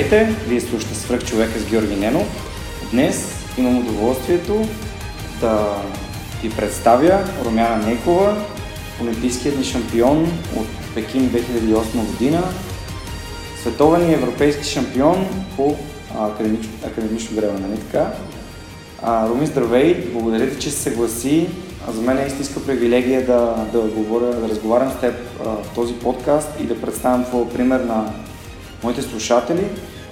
Здравейте, вие слушате Свръх човека с Георги Ненов. Днес имам удоволствието да ви представя Румяна Некова, олимпийският ни шампион от Пекин 2008 година, световен и европейски шампион по академично, академично гребане, нали така? А, Руми, здравей! Благодаря ти, че се съгласи. За мен е истинска привилегия да, да, говоря, да разговарям с теб а, в този подкаст и да представям твоя пример на моите слушатели.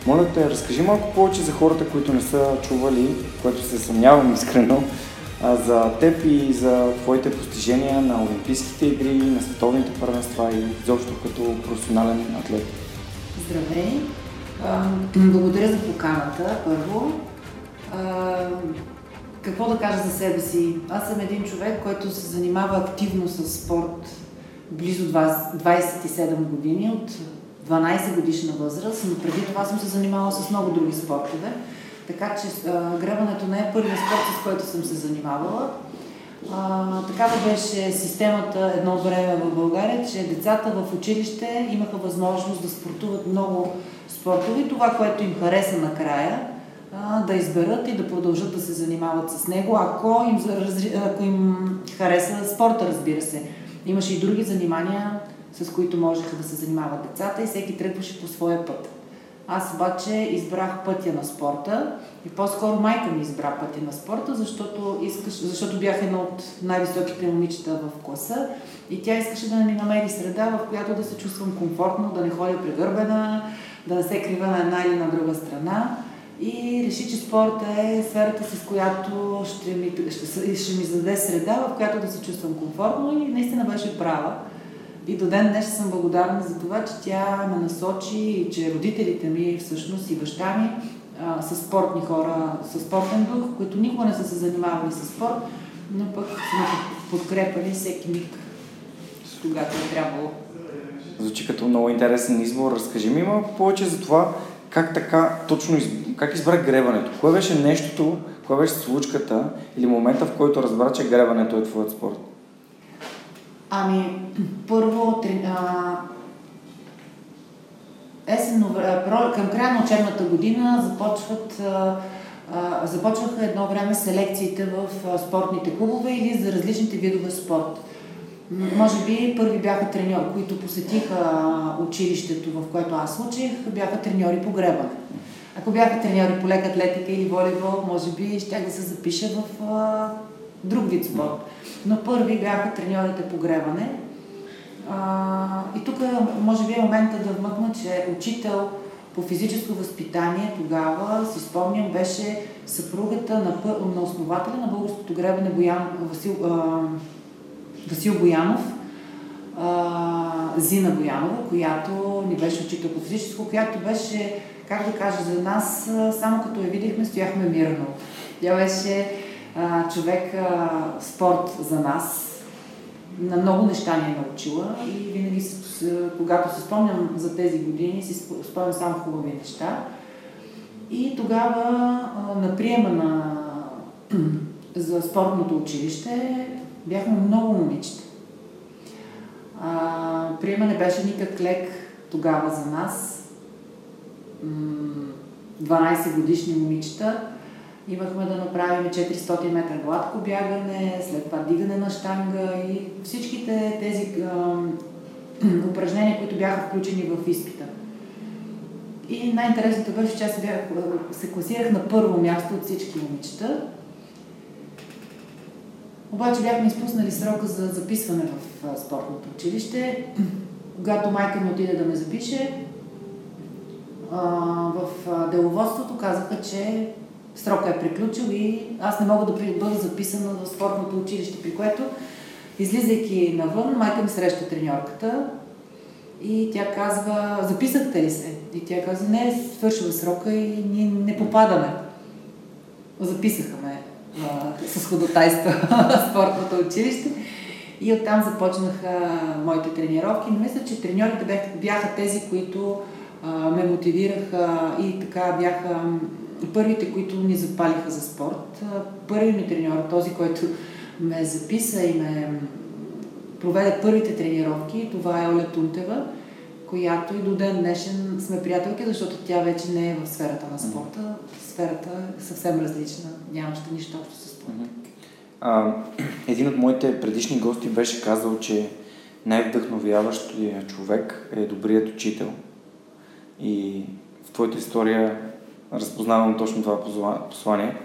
Моля те, разкажи малко повече за хората, които не са чували, което се съмнявам искрено, за теб и за твоите постижения на Олимпийските игри, на световните първенства и изобщо като професионален атлет. Здравей! Благодаря за поканата, първо. Какво да кажа за себе си? Аз съм един човек, който се занимава активно с спорт близо 27 години, от 12 годишна възраст, но преди това съм се занимавала с много други спортове. Така че а, гребането не е първият спорт, с който съм се занимавала. А, такава беше системата едно време в България, че децата в училище имаха възможност да спортуват много спортове. Това, което им хареса накрая, а, да изберат и да продължат да се занимават с него, ако им, ако им хареса спорта, разбира се. Имаше и други занимания, с които можеха да се занимават децата и всеки тръгваше по своя път. Аз обаче избрах пътя на спорта и по-скоро майка ми избра пътя на спорта, защото, искаш, защото бях една от най-високите момичета в класа и тя искаше да ми намери среда, в която да се чувствам комфортно, да не ходя прегърбена, да не се крива на една или на друга страна. И реши, че спорта е сферата, с която ще ми, ще, ще ми зададе среда, в която да се чувствам комфортно и наистина беше права. И до ден днес съм благодарна за това, че тя ме насочи и че родителите ми, всъщност и баща ми, са спортни хора, с спортен дух, които никога не са се занимавали с спорт, но пък сме подкрепали всеки миг, когато е трябвало. Звучи като много интересен избор. Разкажи ми малко повече за това, как така точно, из... как избра гребането? Кое беше нещото, кое беше случката или момента, в който разбра, че гребането е твоят спорт? Ами, първо, а, есен, към края на учебната година започват, а, започваха едно време селекциите в спортните клубове или за различните видове спорт. Може би първи бяха треньори, които посетиха училището, в което аз учих, бяха треньори по гребане. Ако бяха треньори по лека атлетика или волейбол, може би щях да се запиша в друг вид спорт. Но първи бяха треньорите по гребане. А, и тук може би е момента да вмъкна, че учител по физическо възпитание тогава, си спомням, беше съпругата на, на основателя на българското гребане Боян, Васил, а, Васил Боянов, а, Зина Боянова, която ни беше учител по физическо, която беше, как да кажа, за нас, само като я видихме, стояхме мирно. Тя беше човек а, спорт за нас. На много неща ни е научила и винаги, когато се спомням за тези години, си спомням само хубави неща. И тогава а, на приема на, за спортното училище бяхме много момичета. А, приема не беше никак лек тогава за нас. 12 годишни момичета Имахме да направим 400 метра гладко бягане, след това дигане на штанга и всичките тези упражнения, които бяха включени в изпита. И най-интересното беше, че аз се класирах на първо място от всички момичета. Обаче бяхме изпуснали срока за записване в спортното училище. Когато майка ми отиде да ме запише, в деловодството казаха, че срока е приключил и аз не мога да бъда записана в спортното училище, при което, излизайки навън, майка ми среща треньорката и тя казва, записахте ли се? И тя казва, не, свършила срока и ние не попадаме. Записаха ме а, с ходотайства в спортното училище. И оттам започнаха моите тренировки. Но мисля, че треньорите бяха, бяха тези, които а, ме мотивираха и така бяха първите, които ни запалиха за спорт. Първи ми треньор, този, който ме записа и ме проведе първите тренировки, това е Оля Тунтева, която и до ден днешен сме приятелки, защото тя вече не е в сферата на спорта. Сферата е съвсем различна, нямаше нищо общо с спорта. А, един от моите предишни гости беше казал, че най-вдъхновяващият човек е добрият учител. И в твоята история разпознавам точно това послание.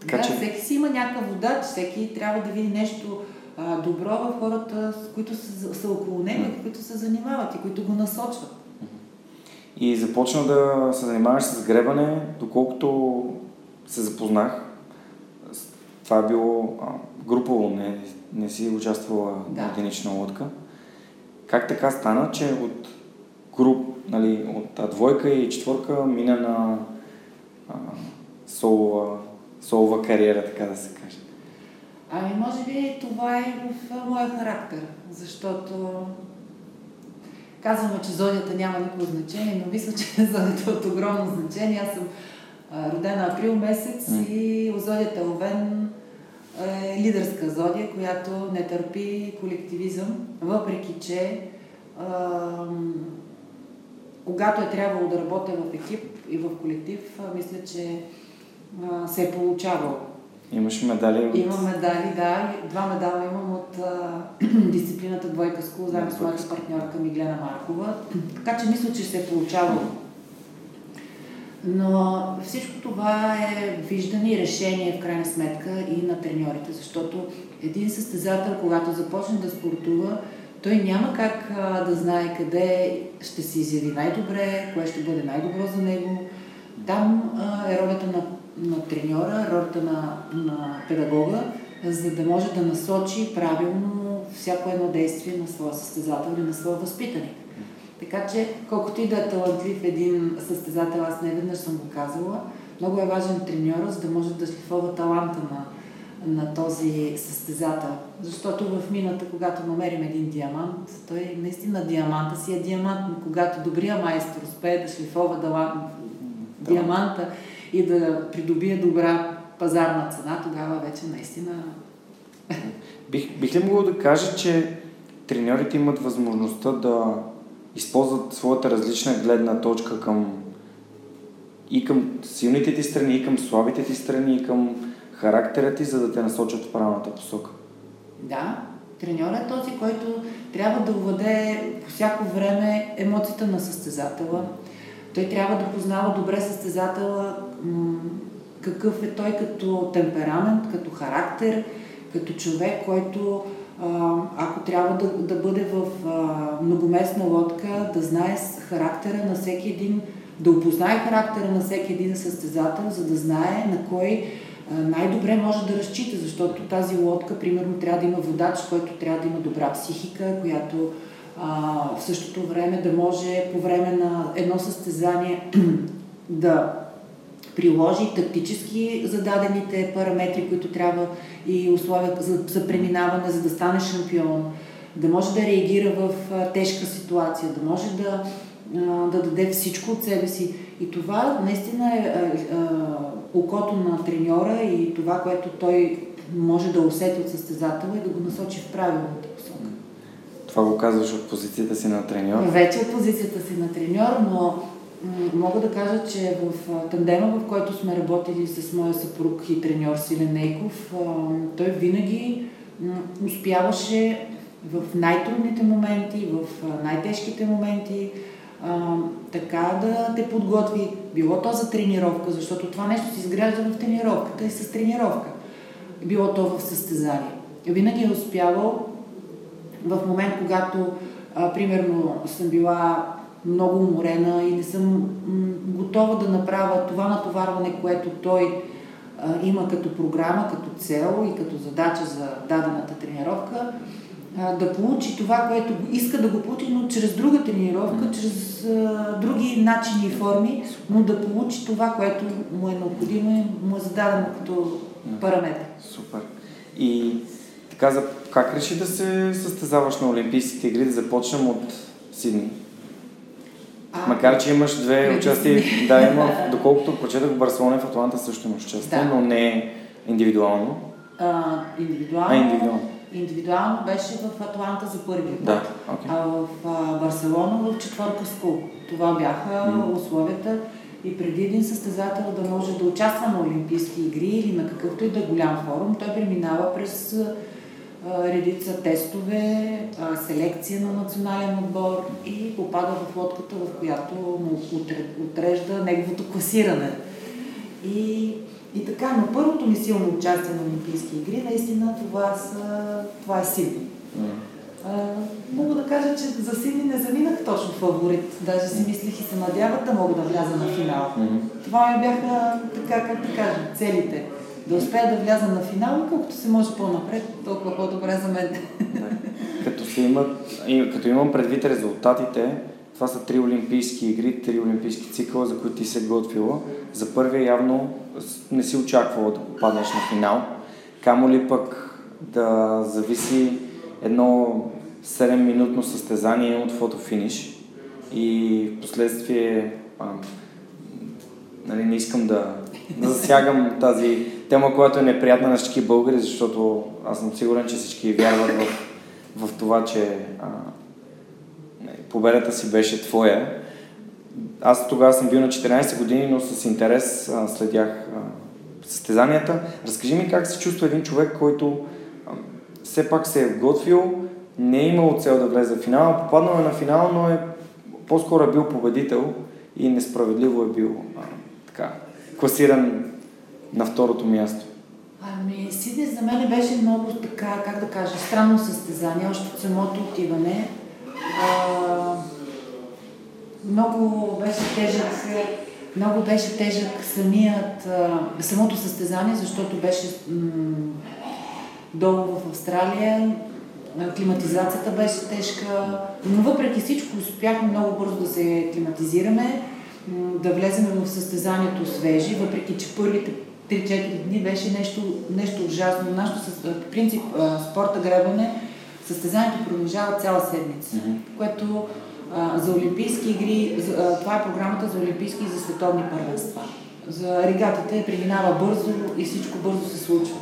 Така, да, че... всеки си има някакъв водач, всеки трябва да види нещо а, добро в хората, с които са, са около него, mm. които се занимават и които го насочват. И започна да се занимаваш с гребане, доколкото се запознах. Това е било а, групово, не, не си участвала да. в единична лодка. Как така стана, че от груп, нали, от двойка и четворка мина на а, солова, солова кариера, така да се каже? Ами, може би това е в моя характер, защото казваме, че зодията няма никакво значение, но мисля, че зодията е от огромно значение. Аз съм родена април месец mm. и зодията Овен е лидерска зодия, която не търпи колективизъм, въпреки че когато е трябвало да работя в екип и в колектив, мисля, че а, се е получавал. Имаш медали? От... Имам медали, да. Два медала имам от а, дисциплината двойка скул, заедно с моята партньорка Миглена Маркова. Така че мисля, че се е получавало. Но всичко това е виждане и решение в крайна сметка и на треньорите, защото един състезател, когато започне да спортува, той няма как а, да знае къде ще се изяви най-добре, кое ще бъде най-добро за него. Там а, е ролята на, на треньора, ролята на, на педагога, за да може да насочи правилно всяко едно действие на своя състезател или на своя възпитаник. Така че, колкото и да е талантлив един състезател, аз не съм го казвала, много е важен треньора, за да може да шлифова таланта на, на този състезател. Защото в мината, когато намерим един диамант, той наистина диаманта си е диамант, но когато добрия майстор успее да шлифова дала, диаманта и да придобие добра пазарна цена, тогава вече наистина... Бих, бих ли могъл да кажа, че треньорите имат възможността да използват своята различна гледна точка към и към силните ти страни, и към слабите ти страни, и към характера ти, за да те насочат в правилната посока. Да, треньорът е този, който трябва да владее по всяко време емоцията на състезателя. Той трябва да познава добре състезателя, какъв е той като темперамент, като характер, като човек, който ако трябва да, да бъде в многоместна лодка, да знае характера на всеки един, да опознае характера на всеки един състезател, за да знае на кой най-добре може да разчита, защото тази лодка, примерно, трябва да има водач, който трябва да има добра психика, която а, в същото време да може по време на едно състезание да приложи тактически зададените параметри, които трябва и условия за, за преминаване, за да стане шампион, да може да реагира в а, тежка ситуация, да може да, а, да даде всичко от себе си. И това наистина е а, а, окото на треньора и това, което той може да усети от състезател и да го насочи в правилната посока. Това го казваш от позицията си на треньор? Вече от позицията си на треньор, но мога да кажа, че в тандема, в който сме работили с моя съпруг и треньор Силен Нейков, той винаги успяваше в най-трудните моменти, в най-тежките моменти, а, така да те подготви. Било то за тренировка, защото това нещо се изгражда в тренировката и с тренировка. Било то в състезание. Винаги е успявал в момент, когато, а, примерно, съм била много уморена и не съм готова да направя това натоварване, което той а, има като програма, като цел и като задача за дадената тренировка, да получи това, което иска да го получи, но чрез друга тренировка, чрез а, други начини и форми, но да получи това, което му е необходимо и му е зададено като параметр. Супер. И така, за, как реши да се състезаваш на Олимпийските игри, да започнем от Сидни? А, Макар, че имаш две участия, да, има, доколкото прочетах в Барселона и в Атланта също имаш участие, Да. но не индивидуално. а, индивидуално, А, индивидуално. Индивидуално беше в Атланта за първи път. Да, окей. А в а, Барселона в четвърка скул. Това бяха М. условията и преди един състезател да може да участва на Олимпийски игри или на какъвто и да е голям форум, той преминава през а, редица тестове, а, селекция на национален отбор и попада в лодката, в която му отре- отрежда неговото класиране. И, и така, но първото ми силно участие на Олимпийски игри, наистина това, са, това е Сидни. Мога да кажа, че за Сидни не заминах точно фаворит. Даже си мислих и се надявах да мога да вляза на финал. Това ми бяха, така как да кажа, целите. Да успея да вляза на финал колкото се може по-напред, толкова по-добре за мен. Като, се имат, като имам предвид резултатите, това са три олимпийски игри, три олимпийски цикъла, за които ти се готвила. За първия явно не си очаквала да попаднеш на финал. Камо ли пък да зависи едно 7-минутно състезание от фотофиниш и в последствие а, нали, не искам да, засягам тази тема, която е неприятна на всички българи, защото аз съм сигурен, че всички вярват в, в това, че а, не, победата си беше твоя. Аз тогава съм бил на 14 години, но с интерес следях състезанията. Разкажи ми как се чувства един човек, който все пак се е готвил, не е имал цел да влезе в финала, попаднал е на финал, но е по-скоро е бил победител и несправедливо е бил а, така, класиран на второто място. Ами, Сидни за мен беше много така, как да кажа, странно състезание, още от самото отиване. А, много беше тежък, много беше тежък самият, самото състезание, защото беше м- долу в Австралия, климатизацията беше тежка, но въпреки всичко успяхме много бързо да се климатизираме, да влезем в състезанието свежи, въпреки че първите 3-4 дни беше нещо, нещо ужасно. Нашето по принцип спорта гребане, състезанието продължава цяла седмица, Мгм. което за Олимпийски игри, това е програмата за Олимпийски и за световни първенства. За регатите преминава бързо и всичко бързо се случва.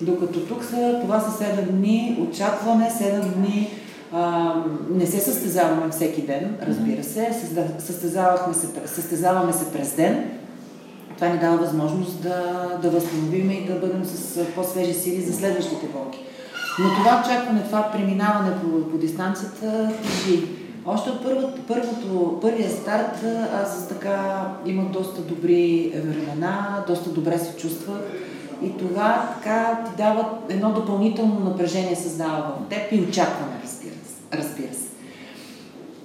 Докато тук са, това са 7 дни очакване, 7 дни а, не се състезаваме всеки ден, разбира се, състезавахме се, състезаваме се през ден, това ни дава възможност да, да възстановим и да бъдем с по-свежи сили за следващите гонки. Но това очакване, това преминаване по, по дистанцията тежи. Още от първото, първото, първия старт аз така имах доста добри времена, доста добре се чувствах. И това така ти дава едно допълнително напрежение създава в теб и очакване, разбира се. Разбира се.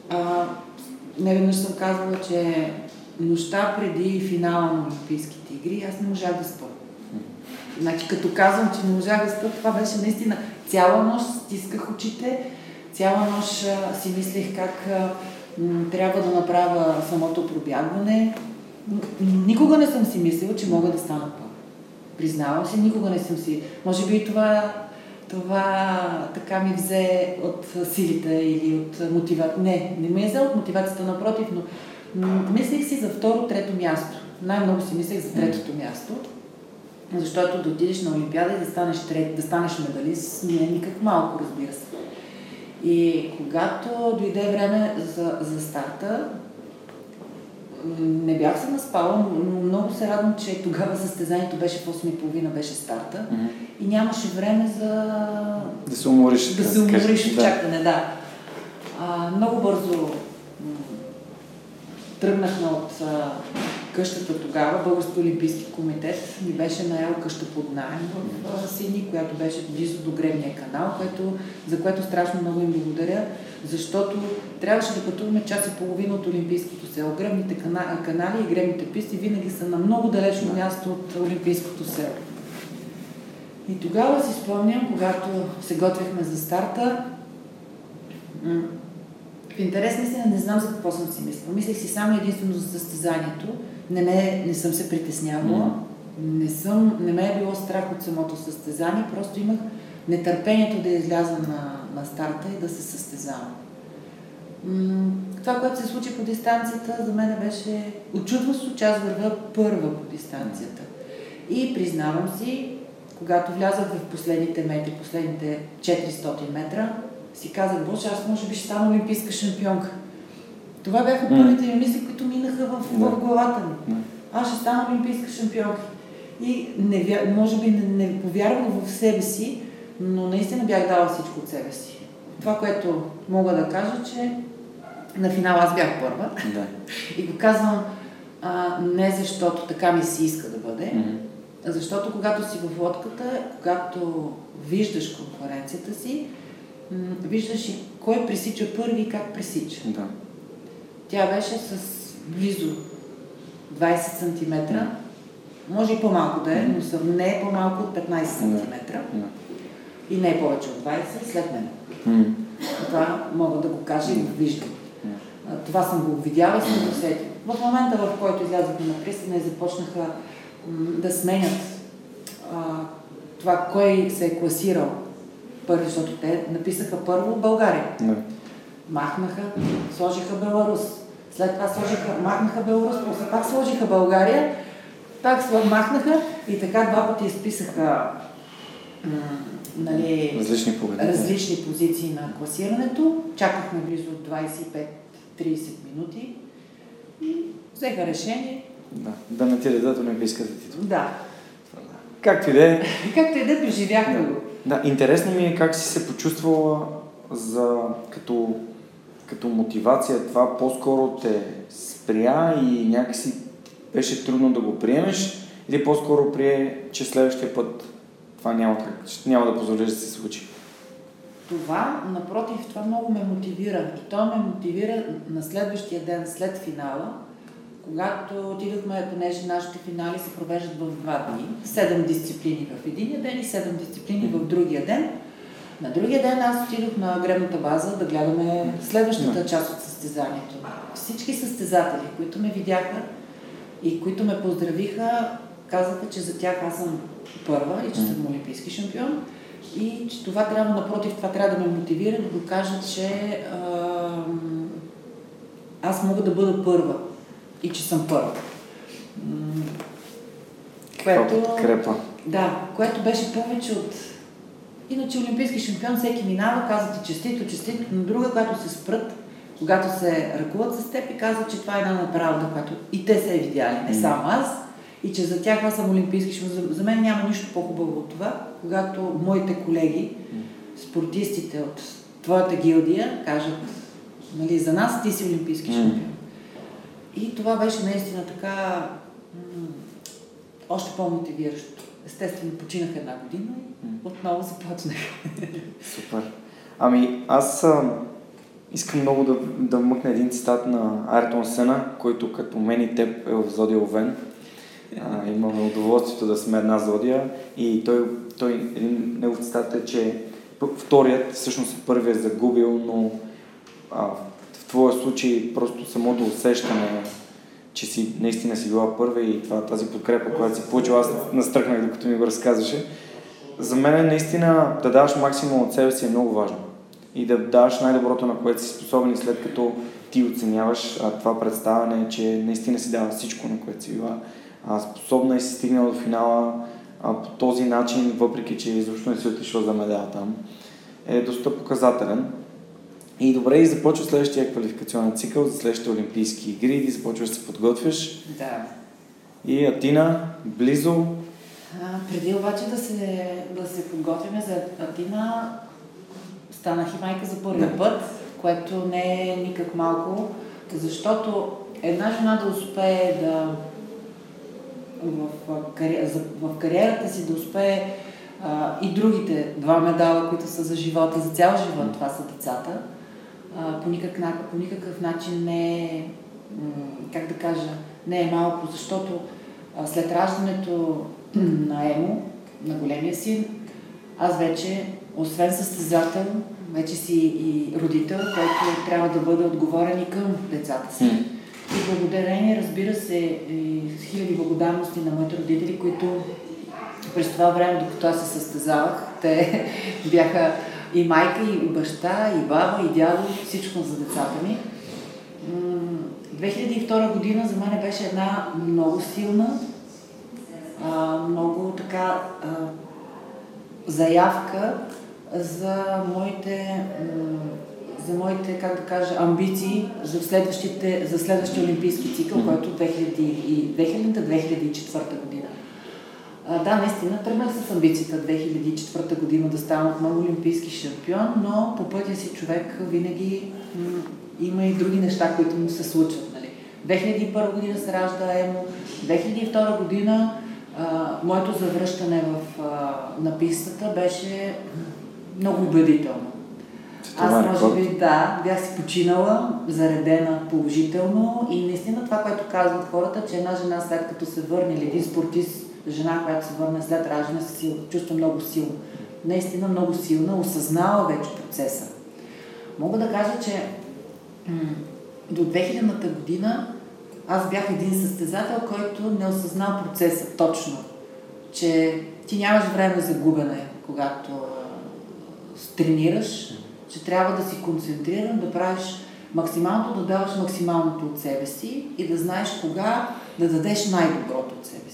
А, не веднъж съм казвала, че нощта преди финала на Олимпийските игри аз не можах да спа. Значи като казвам, че не можах да спа, това беше наистина цяла нощ стисках очите, цяла нощ си мислех как трябва да направя самото пробягване. Никога не съм си мислила, че мога да стана първа. Признавам се, никога не съм си. Може би и това, това така ми взе от силите или от мотивацията. Не, не ми е взе от мотивацията, напротив, но м, мислех си за второ, трето място. Най-много си мислех за третото място. Защото да отидеш на Олимпиада и да станеш, трет, да станеш медалист не е никак малко, разбира се. И когато дойде време за, за старта, не бях се наспала, но много се радвам, че тогава състезанието беше в 8.30, беше старта mm-hmm. и нямаше време за... Да се умориш. Да, да се умориш в чакане, да. А, много бързо тръгнахме от къщата тогава, Български олимпийски комитет ни беше наел къща под найем в Сидни, която беше близо до Гребния канал, което, за което страшно много им благодаря, защото трябваше да пътуваме час и половина от Олимпийското село. Гребните канали и гребните писти винаги са на много далечно място от Олимпийското село. И тогава си спомням, когато се готвихме за старта, в интерес наистина не знам за какво съм си мислила. Мислех си само единствено за състезанието. Не, ме, не съм се притеснявала. Не, съм, не ме е било страх от самото състезание. Просто имах нетърпението да изляза на, на старта и да се състезавам. Това, което се случи по дистанцията, за мен беше очудващо, че аз вървя първа по дистанцията. И признавам си, когато влязах в последните метри, последните 400 метра, си казах, боже, аз може би ще стана олимпийска шампионка. Това бяха първите ми мисли, които минаха в, в главата ми. Аз ще стана олимпийска шампионка. И не, може би не, не повярвах в себе си, но наистина бях дала всичко от себе си. Това, което мога да кажа, че на финал аз бях първа. Да. И го казвам а, не защото така ми се иска да бъде, mm-hmm. а защото когато си в лодката, когато виждаш конкуренцията си, виждаш и кой пресича първи и как пресича. Да. Тя беше с близо 20 см. Може и по-малко да е, но съм не е по-малко от 15 см. И не е повече от 20 след мен. Това мога да го кажа и го виждам. Това съм го видяла и съм го усетила. В момента, в който излязохме на пристана и започнаха да сменят а, това, кой се е класирал първи, защото те написаха първо България. Не. Махнаха, сложиха Беларус. След това сложиха, махнаха Беларус, после пак сложиха България, пак махнаха и така два пъти изписаха м- нали, различни, различни позиции на класирането. Чакахме близо 25-30 минути и взеха решение. Да, да не ти дадат олимпийската титла. Да. Както и да е. Както и да е, преживяхме го. Да, интересно ми е как си се почувствала за, като, като мотивация. Това по-скоро те спря и някакси беше трудно да го приемеш или по-скоро прие, че следващия път това няма, как, няма да позволиш да се случи? Това, напротив, това много ме мотивира. И то ме мотивира на следващия ден след финала, когато отидохме, понеже нашите финали се провеждат в два дни, седем дисциплини в единия ден и седем дисциплини в другия ден. На другия ден аз отидох на гребната база да гледаме следващата част от състезанието. Всички състезатели, които ме видяха и които ме поздравиха, казаха, че за тях аз съм първа и че съм олимпийски шампион. И че това трябва, напротив, това трябва да ме мотивира да докажа, че а, аз мога да бъда първа и че съм първа. Което, подкрепа. Да, което беше повече от... Иначе олимпийски шампион всеки минава, казва ти честито, честито, но друга, която се спрат, когато се ръкуват с теб и казват, че това е една направда, която и те се е видяли, не само аз, и че за тях аз съм олимпийски шампион. За, за мен няма нищо по-хубаво от това, когато моите колеги, спортистите от твоята гилдия, кажат, нали, за нас ти си олимпийски шампион. И това беше наистина така м- още по-мотивиращо. Естествено, починах една година и отново започнах. Супер. Ами, аз а, искам много да, да мъкна един цитат на Артон Сена, който като мен и теб е в Зодия Овен. А, имаме удоволствието да сме една Зодия и той, той един негов цитат е, че вторият, всъщност първият е загубил, но а, твоя случай просто самото усещане, че си наистина си била първа и това, тази подкрепа, която си получила, аз настръхнах докато ми го разказваше. За мен наистина да даваш максимум от себе си е много важно. И да даваш най-доброто, на което си способен и след като ти оценяваш а, това представяне, че наистина си дава всичко, на което си била а, способна и си стигнала до финала а, по този начин, въпреки че изобщо не си отишла за медал там, е доста показателен. И добре, и започва следващия квалификационен цикъл за следващите Олимпийски игри и започваш да се подготвяш. Да. И Атина, близо. А, преди обаче да се, да се подготвим за Атина, станах и майка за първи да. път, което не е никак малко, защото една жена да успее да в, в кариерата си да успее а, и другите два медала, които са за живота, за цял живот, това са децата, по, никакъв, по никакъв начин не е, как да кажа, не е малко, защото след раждането на Емо, на големия син, аз вече, освен състезател, вече си и родител, който трябва да бъде отговорен и към децата си. И благодарение, разбира се, и с хиляди благодарности на моите родители, които през това време, докато аз се състезавах, те бяха и майка, и баща, и баба, и дядо, всичко за децата ми. 2002 година за мен беше една много силна, много така заявка за моите за моите, как да кажа, амбиции за, следващите, за следващия олимпийски цикъл, който 2000-2004 година. А, да, наистина, тръгнах с амбицията 2004 година да стана отново олимпийски шампион, но по пътя си човек винаги м- има и други неща, които му се случват. Нали. 2001 година се ражда Емо, 2002 година а, моето завръщане в, а, на пистата беше много убедително. Аз може би да, бях си починала, заредена положително и наистина това, което казват хората, че една жена след като се върне или един спортист, жена, която се върне след раждане, се чувства много силно. Наистина много силна, осъзнава вече процеса. Мога да кажа, че до 2000-та година аз бях един състезател, който не осъзнал процеса точно. Че ти нямаш време за губене, когато тренираш, че трябва да си концентриран, да правиш максималното, да даваш максималното от себе си и да знаеш кога да дадеш най-доброто от себе си.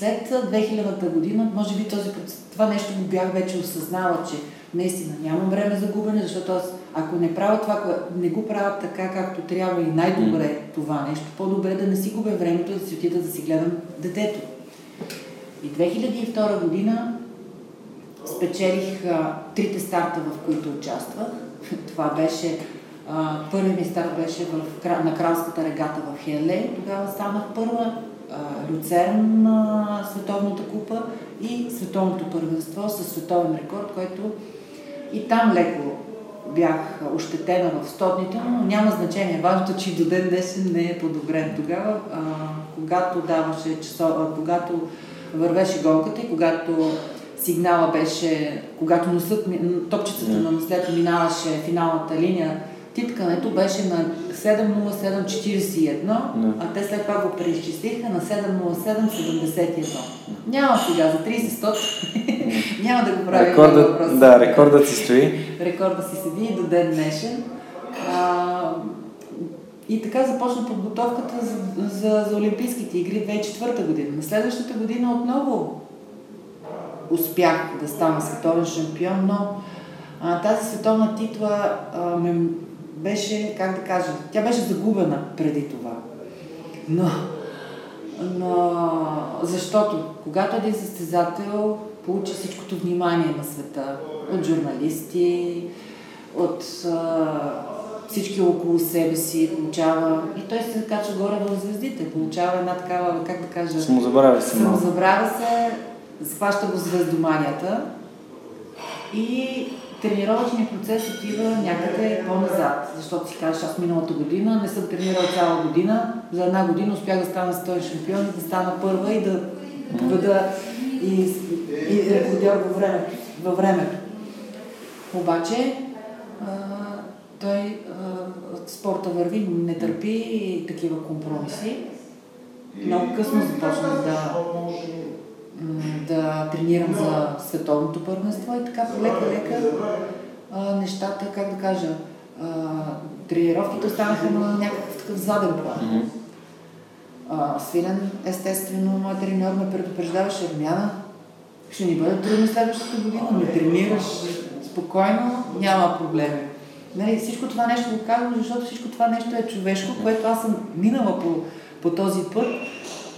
След 2000-та година, може би този, това нещо го бях вече осъзнала, че наистина нямам време за губене, защото аз, ако не правя това, не го правя така, както трябва и най-добре mm. това нещо, по-добре да не си губя времето да си отида да си гледам детето. И 2002 година спечелих а, трите старта, в които участвах. Това беше, а, първи ми старт беше в, на кралската регата в Хеле. Тогава станах първа. Люцерн на Световната купа и Световното първенство с световен рекорд, който и там леко бях ощетена в стотните, но няма значение. Важното, че и до ден днешен не е подобрен. Тогава, а, когато даваше часо, а, когато вървеше голката и когато сигнала беше, когато носът, топчицата на наследство минаваше финалната линия, титкането беше на 70741, а те след това го преизчислиха на 70771. Няма сега за 30 стот. Няма да го правим. Рекордът, да, рекордът си стои. Рекордът си седи до ден днешен. А, и така започна подготовката за, за, за Олимпийските игри 2004 година. На следващата година отново успях да стана световен шампион, но а, тази световна титла а, ме беше, как да кажа, тя беше загубена преди това. Но, но защото когато един състезател получи всичкото внимание на света от журналисти, от а, всички около себе си, получава и той се качва горе в звездите, получава една такава, как да кажа... Самозабравя се. Самозабравя се, схваща го звездоманията и тренировъчният процес отива някъде по-назад, защото си кажеш, аз миналата година не съм тренирал цяла година, за една година успях да стана стоен шампион, да стана първа и да бъда и, и рекордьор във времето. Във времето. Обаче, а, той а, спорта върви, не търпи такива компромиси. Много късно започнах да да тренирам за световното първенство и така полека-лека нещата, как да кажа, а, тренировките останаха на някакъв такъв заден план. А, Свилен, естествено, моят треньор ме предупреждаваше, Румяна, ще ни бъде трудно следващата година, не тренираш спокойно, няма проблеми. Нали, всичко това нещо го казвам, защото всичко това нещо е човешко, което аз съм минала по, по този път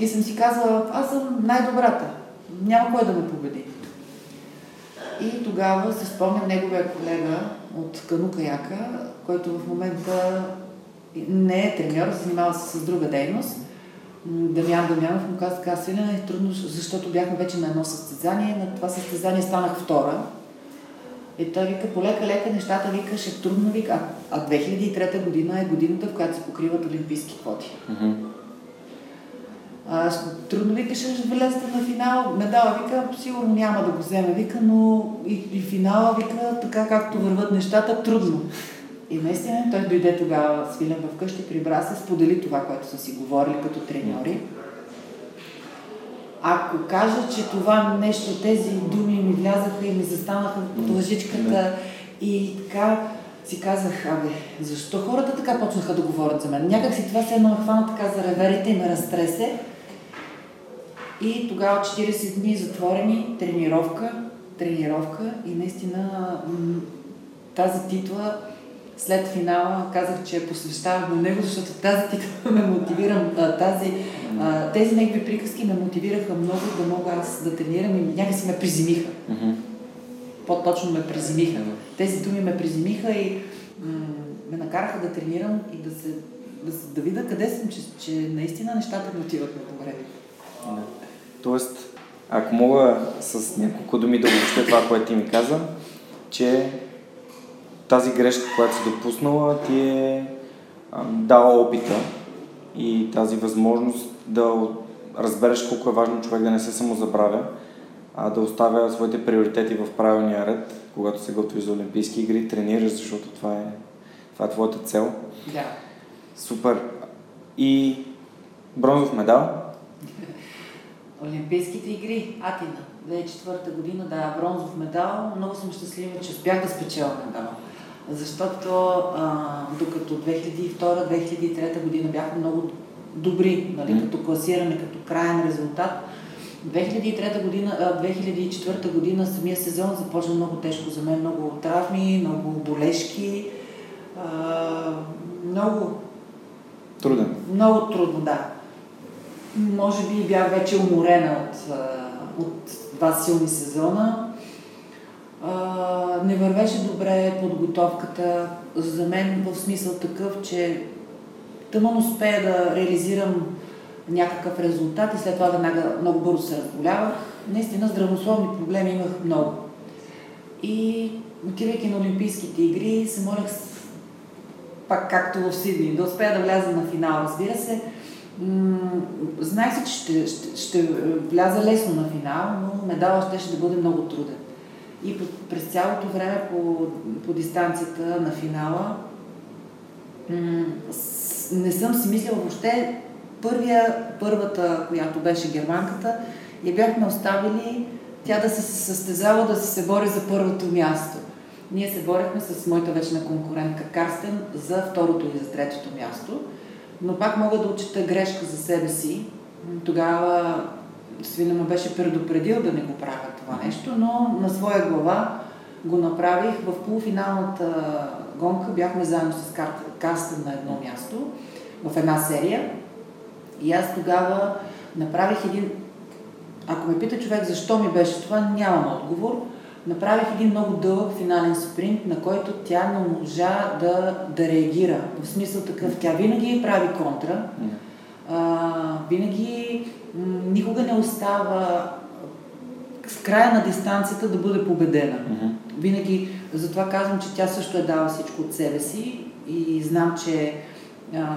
и съм си казала, аз съм най-добрата. Няма кой да ме победи. И тогава се спомням неговия колега от Кану Каяка, който в момента не е треньор, занимава се с друга дейност. Дамян Дамянов му каза така, Свилена е трудно, защото бяхме вече на едно състезание. На това състезание станах втора. И той вика, полека-лека нещата, вика, ще трудно, вика. А, а 2003 година е годината, в която се покриват олимпийски квоти. Мгм. А, трудно вика, ще влезете на финал. Медала, вика, сигурно няма да го вземе, вика, но и, и финала, вика, така както върват нещата, трудно. И наистина той дойде тогава, свилен вкъщи, прибра се, сподели това, което са си говорили като треньори. Ако кажа, че това нещо, тези думи ми влязаха и ми застанаха под лъжичката и така си казах, абе, защо хората така почнаха да говорят за мен? Някак си това се едно хвана така за реверите и ме разтресе. И тогава 40 дни затворени, тренировка, тренировка и наистина тази титла след финала казах, че посвещавам на него, защото тази титла ме мотивира, тази, тези негови приказки ме мотивираха много да мога аз да тренирам и някакси ме приземиха. По-точно ме приземиха. Тези думи ме приземиха и ме накараха да тренирам и да се да, да видя къде съм, че, че наистина нещата ми отиват на добре. Да. Тоест, ако мога с няколко думи да обобщя това, което ти ми каза, че тази грешка, която си допуснала, ти е дала опита и тази възможност да разбереш колко е важно човек да не се самозабравя, а да оставя своите приоритети в правилния ред, когато се готви за Олимпийски игри, тренираш, защото това е, това е твоята цел. Да. Супер. И бронзов медал. Олимпийските игри, Атина, 2004 година, да, бронзов медал. Много съм щастлива, че успях да спечеля медал. Защото а, докато 2002-2003 година бяха много добри, нали, като класиране, като крайен резултат, 2003 година, а, 2004 година самия сезон започна много тежко за мен. Много травми, много болешки, а, много Труден. много трудно, да. Може би бях вече уморена от, от два силни сезона. Не вървеше добре подготовката за мен в смисъл такъв, че тъмън успея да реализирам някакъв резултат и след това веднага много бързо се разболявах. Наистина здравословни проблеми имах много. И отивайки на Олимпийските игри, се молех с пак както в Сидни, да успея да вляза на финал, разбира се. Знаех се, че ще, ще, ще вляза лесно на финал, но медала ще, ще бъде много труден. И през цялото време по, по дистанцията на финала не съм си мислила въобще. Първия, първата, която беше германката, я бяхме оставили тя да се състезава, да се бори за първото място. Ние се борехме с моята вечна конкурентка Карстен за второто и за третото място, но пак мога да отчита грешка за себе си. Тогава Свина ме беше предупредил да не го правя това нещо, но на своя глава го направих. В полуфиналната гонка бяхме заедно с Карстен на едно място, в една серия. И аз тогава направих един... Ако ме пита човек защо ми беше това, нямам отговор. Направих един много дълъг финален спринт, на който тя не можа да, да реагира. В смисъл такъв, тя винаги прави контра, а, винаги никога не остава в края на дистанцията да бъде победена. Винаги, затова казвам, че тя също е дала всичко от себе си и знам, че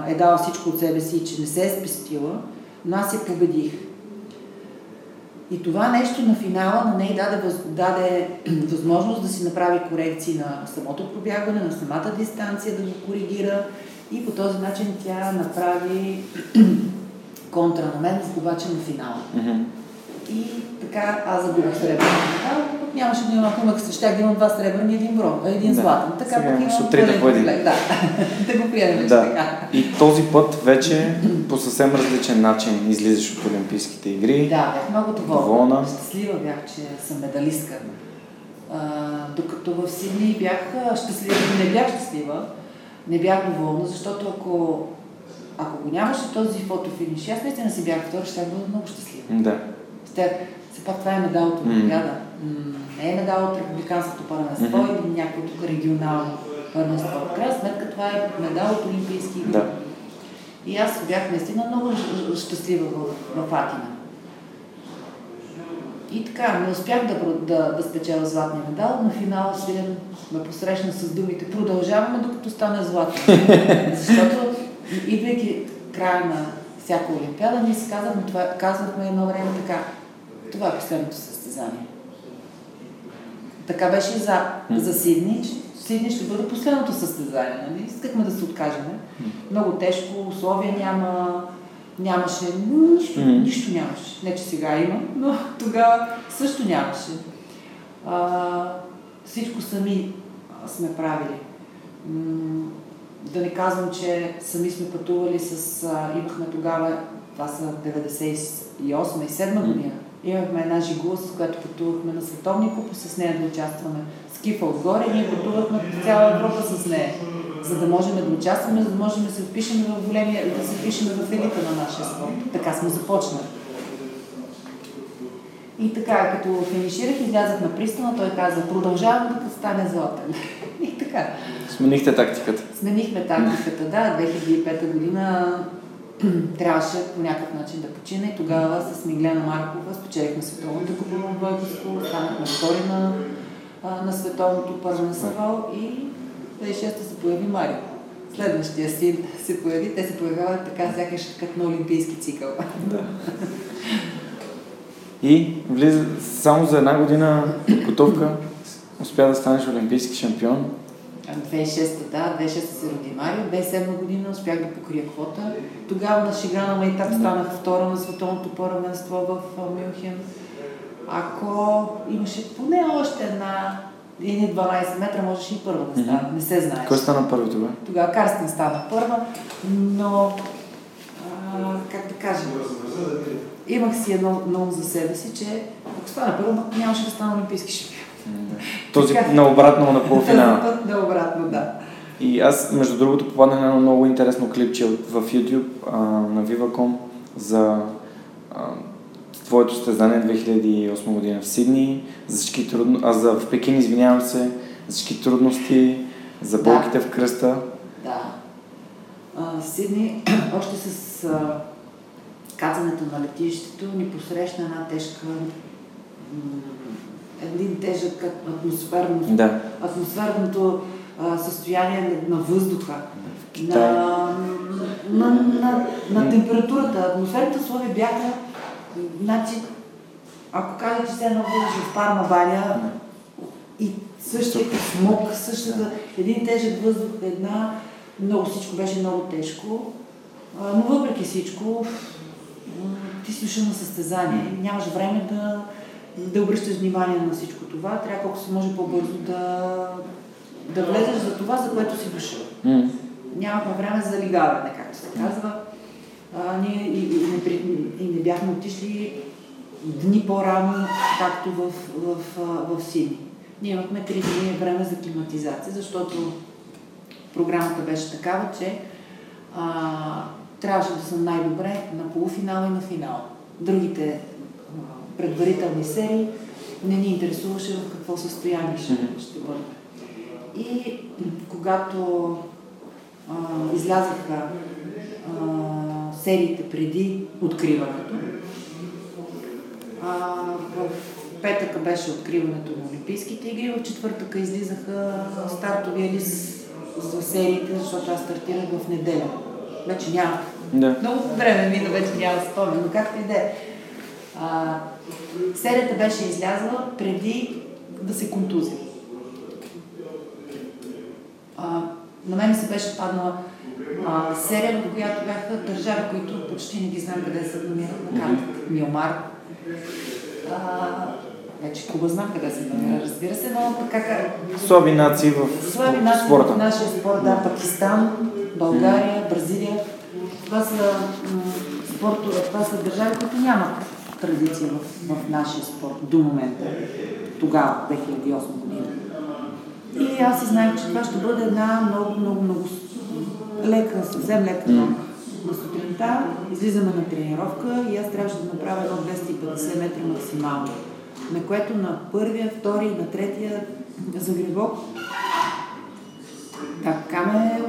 е дала всичко от себе си и че не се е спестила, но аз я победих. И това нещо на финала на нея даде, въз, даде възможност да си направи корекции на самото пробягване, на самата дистанция, да го коригира и по този начин тя направи контра на мен, обаче на финала. Мгм. И така аз загубих пък нямаше да имам, ако имах щях да имам два сребърни и един, брон, един Да. златен. Така Сега пък имам трите пълен по един. Да, да го приемем, Да. така. И този път вече по съвсем различен начин излизаш от Олимпийските игри. Да, бях много доволна. Доволна. Щастлива бях, че съм медалистка. А, докато в Сидни бях щастлива, не бях щастлива, не бях доволна, защото ако, ако го нямаше този фотофиниш, аз наистина си бях втора, ще бъда много щастлива. Да. Все пак това е медал от Олимпиада. Mm. Не е медал от републиканското първенство mm-hmm. или някакво тук регионално първенство. В крайна сметка това е медал от Олимпийски игри. Да. И аз бях наистина много щастлива в, в Атина. И така, не успях да, да, да спечеля златния медал. На финала Свилен ме посрещна с думите продължаваме докато стане златен. Защото, идвайки края на всяка олимпиада, ние си казахме, това, казвахме едно време така, това е последното състезание. Така беше за, за Сидни, Сидни ще бъде последното състезание. Нали? Искахме да се откажем. Много тежко, условия няма, нямаше, нищо, нищо нямаше. Не, че сега има, но тогава също нямаше. А, всичко сами сме правили. Да не казвам, че сами сме пътували с... А, имахме тогава, това са 98 и 7 година, имахме една жигула, с която пътувахме на световни купи, с нея да участваме. Скифа отгоре, ние пътувахме по цяла Европа с нея, за да можем да участваме, за да можем да се впишем в големия, да се впишем в елита на нашия спорт. Така сме започнали. И така, като финиширах, излязах на пристана, той каза, продължавам да стане златен. И така. Сменихте тактиката. Сменихме тактиката, да. 2005 година трябваше по някакъв начин да почина и тогава с Миглена Маркова спечелихме световното купа в Бойкоско, станахме втори на, на световното първенство и 2006 се появи Марио. Следващия син се появи, те се появяват така, сякаш като на олимпийски цикъл. Да. И влиза само за една година подготовка успя да станеш олимпийски шампион. 2006 да, 2006 се роди Марио, 2007 година успях да покрия квота. Тогава на шига на майтап станах втора на световното първенство в Мюнхен. Ако имаше поне още една или 12 метра, можеше и първа да стане. Mm-hmm. Не се знае. Кой стана първи тогава? Тогава Карстен стана първа, но а, как да кажа, имах си едно много за себе си, че ако стана първа, нямаше да стана олимпийски шампион. Този така, наобратно на полуфинала. Този път наобратно, да. И аз, между другото, попаднах на едно много интересно клипче в YouTube а, на Viva.com за а, твоето състезание 2008 година в Сидни, за всички трудно... а за в Пекин, извинявам се, за всички трудности, за болките да. в кръста. Да. А, Сидни, още с а, кацането на летището, ни посрещна една тежка един тежък атмосферно, да. атмосферното а, състояние на въздуха, на, на, на, на температурата. Атмосферните условия бяха, значи, ако кажа, че се едно в парна баня и същия смог, същата, един тежък въздух, една, много всичко беше много тежко, но въпреки всичко, ти слуша на състезание, нямаш време да, да обръщаш внимание на всичко това, трябва колко се може по-бързо да, да влезеш за това, за което си дошъл. Mm. Нямахме време за лигаване, както се казва. А, ние и, и, не, и не бяхме отишли дни по-рано, както в, в, в, в Сини. Ние имахме три дни време за климатизация, защото програмата беше такава, че а, трябваше да съм най-добре на полуфинал и на финал. Другите предварителни серии, не ни интересуваше в какво състояние ще, ще бъде. И когато а, излязаха а, сериите преди откриването, а, в петъка беше откриването на Олимпийските игри, в четвъртъка излизаха стартовия лист за сериите, защото аз стартирах в неделя. Вече няма. Да. Много време мина, вече няма спомен, но както и да е. Серията беше излязла преди да се контузи. А, на мен се беше паднала а, серия, в която бяха държави, които почти не ги знам къде се намират на картата. Миомар. А, вече Куба знам къде се намира, разбира се, но така... Слаби нации в Слаби нации в нашия спорт, да, Пакистан, България, Бразилия. Това са, спортове, това са държави, които нямат традиция в, в нашия спорт до момента, тогава, 2008 година. И аз си знаех, че това ще бъде една много, много, много лека, съвсем лека mm. на сутринта. Излизаме на тренировка и аз трябваше да направя едно 250 метра максимално. На което на първия, втори, на третия загребок така ме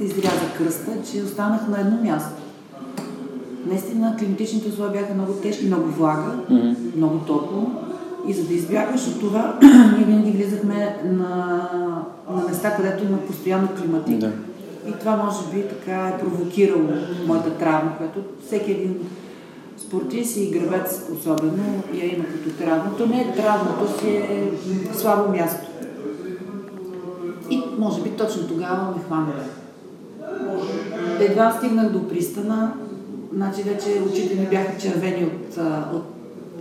изряза кръста, че останах на едно място. Наистина климатичните условия бяха много тежки, много влага, mm-hmm. много топло. И за да избягаш от това, ние винаги влизахме на, на места, където има постоянно климатик. Да. И това може би така е провокирало моята травма, която всеки един спортист и гребец особено я има като травма. То не е травма, то си е слабо място. И може би точно тогава ме хванали. Едва стигнах до пристана, значи вече очите ми бяха червени от, от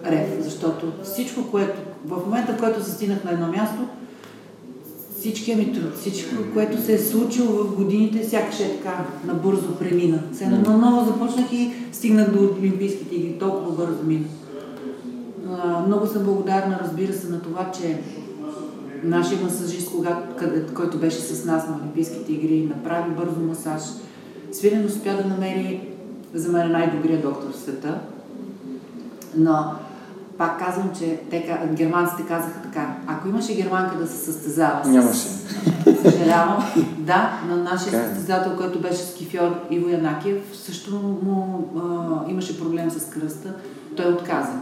рев, защото всичко, което в момента, в който застинах на едно място, всичкия ми труд, всичко, което се е случило в годините, сякаш е така набързо премина. Сега наново започнах и стигнах до Олимпийските игри, толкова бързо мина. Много съм благодарна, разбира се, на това, че нашия масажист, който беше с нас на Олимпийските игри, направи бързо масаж. Свилен успя да намери за мен най-добрия доктор в света. Но пак казвам, че те, германците казаха така, ако имаше германка да се състезава с... Нямаше. Съжалявам. да, на нашия е. състезател, който беше скифьор Иво Янакиев, също му а, имаше проблем с кръста. Той отказа.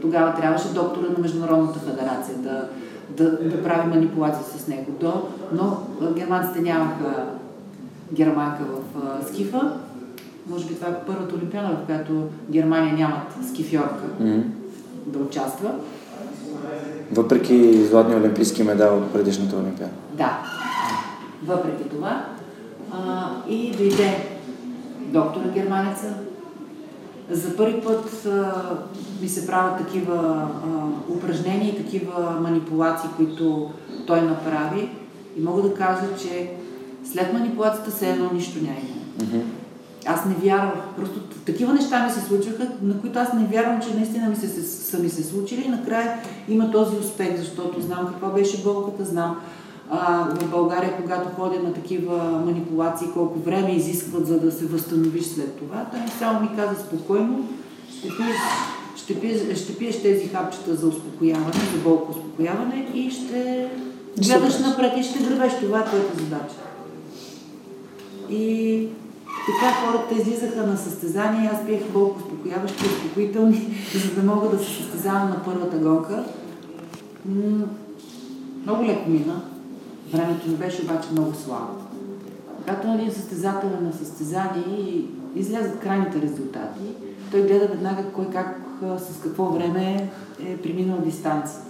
Тогава трябваше доктора на Международната федерация да, да, да прави манипулация с него. До, но германците нямаха германка в а, скифа. Може би това е първата олимпиада, в която Германия нямат скифьорка. Mm-hmm да участва. Въпреки златния олимпийски медал от предишната олимпиада? Да. Въпреки това. А, и дойде доктора германеца. За първи път а, ми се правят такива а, упражнения и такива манипулации, които той направи. И мога да кажа, че след манипулацията все едно нищо няма. Mm-hmm. Аз не вярвах. Просто такива неща ми се случваха, на които аз не вярвам, че наистина ми се, са ми се случили. И накрая има този успех, защото знам каква беше болката, знам а, в България, когато ходя на такива манипулации, колко време изискват, за да се възстановиш след това. Той само ми каза спокойно, ще пиеш, ще пиеш, ще пиеш тези хапчета за успокояване, за болко успокояване и ще гледаш напред и ще гребеш. Това е твоята задача. И така хората излизаха на състезания, аз пиех колко успокояващи, успокоителни, за да мога да се състезавам на първата гонка. Много леко мина. Времето ми беше обаче много слабо. Когато един състезател е на състезание и излязат крайните резултати, той гледа веднага кой как, с какво време е преминал дистанция.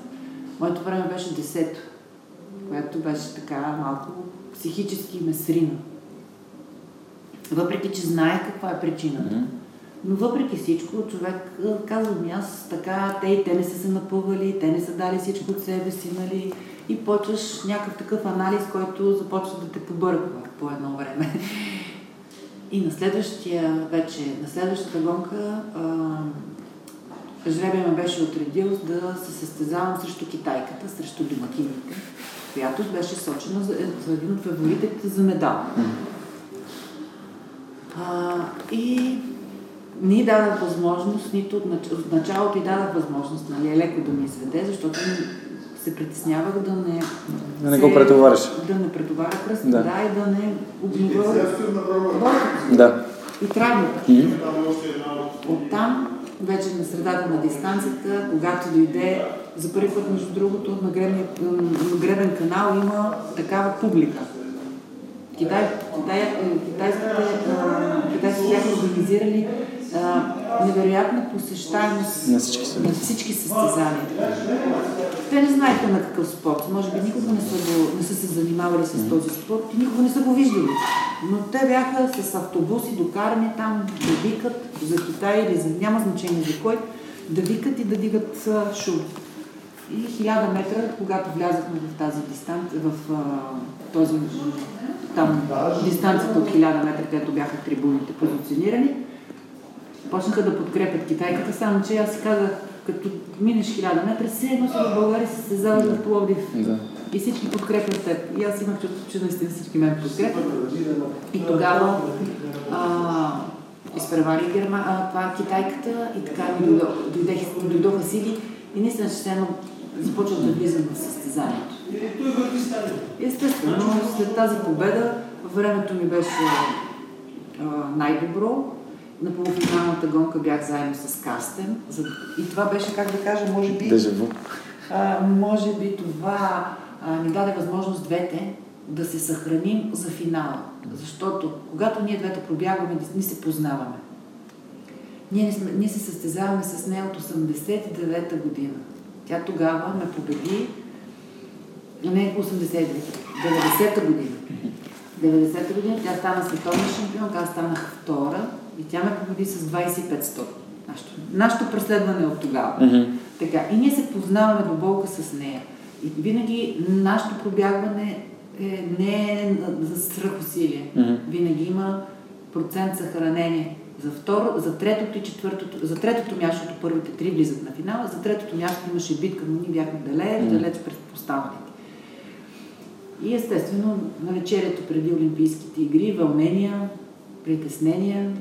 Моето време беше десето, което беше така малко психически месрина въпреки че знае каква е причината. Mm-hmm. Но въпреки всичко, човек казва ми аз така, те и те не са се напъвали, те не са дали всичко от себе си, нали? И почваш някакъв такъв анализ, който започва да те побърква по едно време. И на следващия вече, на следващата гонка, жребия ме беше отредил да се състезавам срещу китайката, срещу домакините, която беше сочена за, за един от фаворитите за медал. Mm-hmm. А, и ни дадах възможност, нито от, нач... от началото и дадах възможност, нали, леко да ми изведе, защото се притеснявах да не... Да не го претовариш. Да не претоваря кръста, да. да, и да не обнива Да. И травмата. Mm-hmm. Оттам, вече на средата на дистанцията, когато дойде за първи път, между другото, на гребен, на гребен канал има такава публика. Китай, Китай, е, китайските, китайските бяха организирали а, невероятна посещаемост на всички, на всички състезания. Те не знаеха на какъв спорт. Може би никога не са, го, не са се занимавали с този спорт и никога не са го виждали. Но те бяха с автобуси докарани там да викат за Китай или за, няма значение за кой, да викат и да дигат шум. И хиляда метра, когато влязахме в тази дистанция, в а, този там дистанцията от 1000 метра, където бяха трибуните позиционирани, почнаха да подкрепят китайката, само че аз си казах, като минеш хиляда метра, все едно са в България се състезават в Пловдив. Да. И всички подкрепят теб. И аз имах чувство, че наистина всички мен подкрепят. И тогава а, изпревари Герма, а, това китайката и така ми дойдоха сили и наистина ще едно започвах да влизам в състезанието. Естествено, след тази победа времето ми беше а, най-добро. На полуфиналната гонка бях заедно с Карстен. За- И това беше, как да кажа, може би... Дежаво. А, може би това а, ни даде възможност двете да се съхраним за финала. Защото когато ние двете пробягваме, ние се познаваме. Ние, ние се състезаваме с нея от 89-та година. Тя тогава ме победи, не 89-та, 90-та година. 90-та година тя стана световна шампионка, аз станах втора и тя ме победи с 25 стоп. Нашето, нашето преследване от тогава. Така, и ние се познаваме до болка с нея. И винаги нашето пробягване е, не е за свръхусилие. Мгм. Винаги има процент съхранение. За, второ, за третото и четвъртото, за третото място, защото първите три влизат на финала, за третото място имаше битка, но ние бяхме далеч, далеч пред останалите. И естествено, на вечерието преди Олимпийските игри, вълнения, притеснения,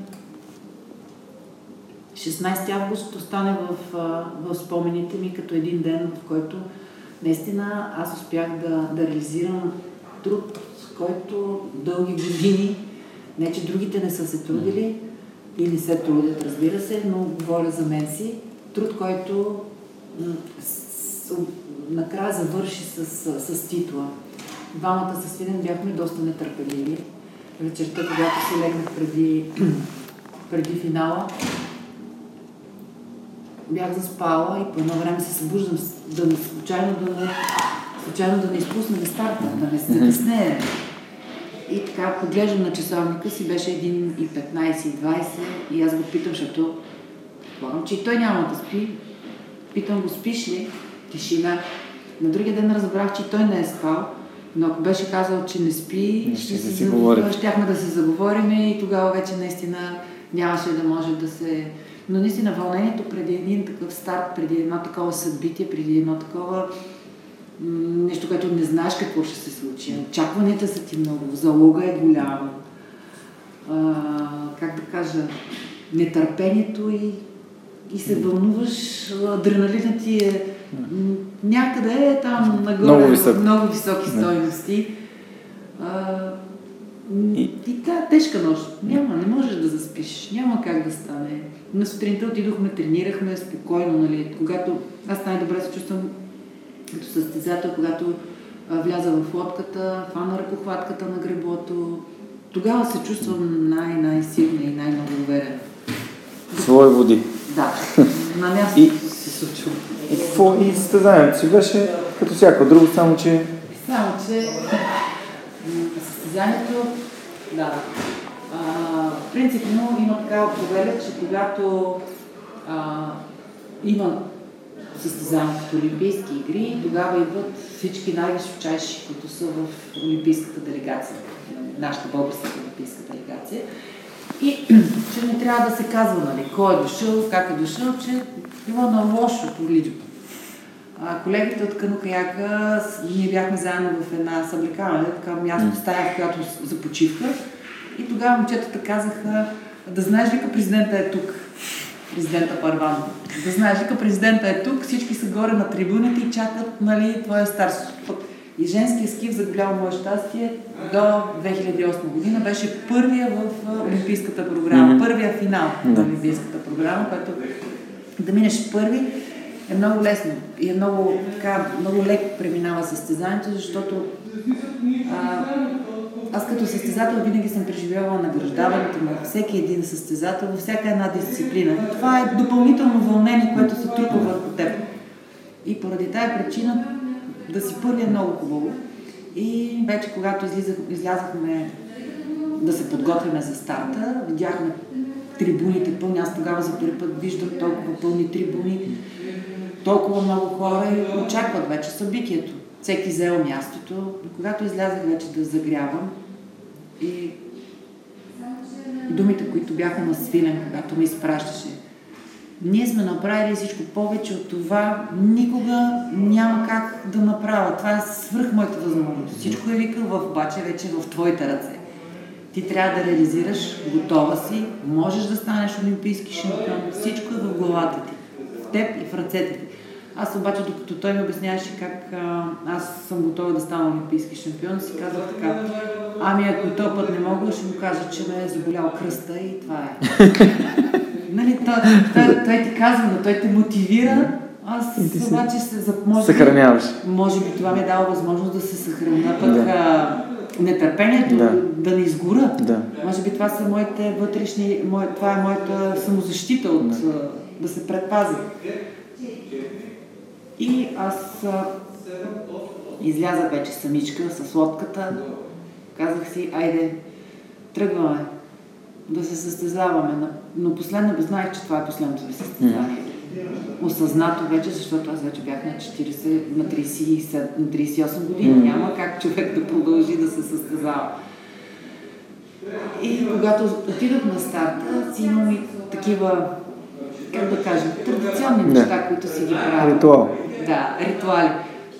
16 август остане в, в спомените ми като един ден, в който наистина аз успях да, да реализирам труд, който дълги години, не че другите не са се трудили и не се трудят, разбира се, но говоря за мен си, труд, който накрая завърши с, с, с титла. Двамата с Свиден бяхме доста нетърпеливи. Вечерта, когато си легнах преди, преди финала, бях заспала и по едно време се събуждам да не случайно да не, случайно да не изпусна старта, да не се закъснее. И така поглеждам на часовника си, беше 1 и 15 и 20 и аз го питам, защото предполагам, че и той няма да спи. Питам го, спиш ли? Тишина. На другия ден разбрах, че той не е спал, но ако беше казал, че не спи, Ще се си за- говорите. щяхме да се заговорим и тогава вече наистина нямаше да може да се... Но наистина вълнението преди един такъв старт, преди едно такова събитие, преди едно такова нещо, което не знаеш какво ще се случи. Очакванията са ти много, залога е голяма. А, как да кажа, нетърпението и, и се вълнуваш, адреналинът ти е някъде е там нагоре, Много висок. много високи стойности. А, И- и да, тежка нощ. Няма, не можеш да заспиш. Няма как да стане. На сутринта отидохме, тренирахме спокойно, нали. Когато аз най-добре се чувствам като състезател, когато вляза в лодката, фана ръкохватката на греблото, тогава се чувствам най-най-силна и най-много уверена. Свои води. Да, на място И- се случва. И какво? И състезанието си беше като всяко друго, само че Само, че състезанието, да. А, принципно има такава повеля, че когато а, има състезания като Олимпийски игри, тогава идват всички най-височайши, които са в Олимпийската делегация, нашата българска Олимпийска делегация. И че не трябва да се казва, нали, кой е дошъл, как е дошъл, че било на лошо погледно. А, колегите от Канукаяка, ние бяхме заедно в една съблекаване, така място, стая, в която с- за почивка. И тогава момчетата казаха, да знаеш, вика, президента е тук. Президента Парван. Да знаеш, вика, президента е тук, всички са горе на трибуните и чакат, нали, твоя стар път. И женския скиф, за голямо мое щастие, до 2008 година беше първия в Олимпийската програма, първия финал на Олимпийската програма, който да минеш първи е много лесно и е много, така, много леко преминава състезанието, защото а, аз като състезател винаги съм преживявала награждаването на всеки един състезател във всяка една дисциплина. Това е допълнително вълнение, което се трупа върху теб. И поради тая причина да си първи е много хубаво. И вече когато излизах, излязахме да се подготвяме за старта, видяхме трибуните пълни. Аз тогава за първи път виждам толкова пълни трибуни, толкова много хора и очакват вече събитието. Всеки взел мястото. Когато излязах вече да загрявам и думите, които бяха на Свилен, когато ми изпращаше. Ние сме направили всичко повече от това. Никога няма как да направя. Това е свръх моята възможност. Всичко е викал в обаче вече в твоите ръце. Ти трябва да реализираш, готова си, можеш да станеш олимпийски шампион. Всичко е в главата ти, в теб и в ръцете ти. Аз обаче, докато той ми обясняваше как а, аз съм готова да стана олимпийски шампион, си казах така, ами ако този път не мога, ще му кажа, че ме е заболял кръста и това е. нали, той, той, той ти казва, но той те мотивира, аз обаче се може, съхраняваш. Може би това ми е дава възможност да се съхраня, пък да. нетърпението да. да не изгора. Да. Може би това са моите вътрешни, мое, това е моята самозащита от да, да се предпази. И аз излязах вече самичка с лодката. Казах си, айде, тръгваме да се състезаваме. Но последно го знаех, че това е последното ви състезание. Осъзнато вече, защото аз вече бях на 40, на 37, на 38 години. Mm. Няма как човек да продължи да се състезава. И когато отидох на старта, си имам и такива, как да кажа, традиционни неща, които си ги правя. Ритуал. Да, ритуали.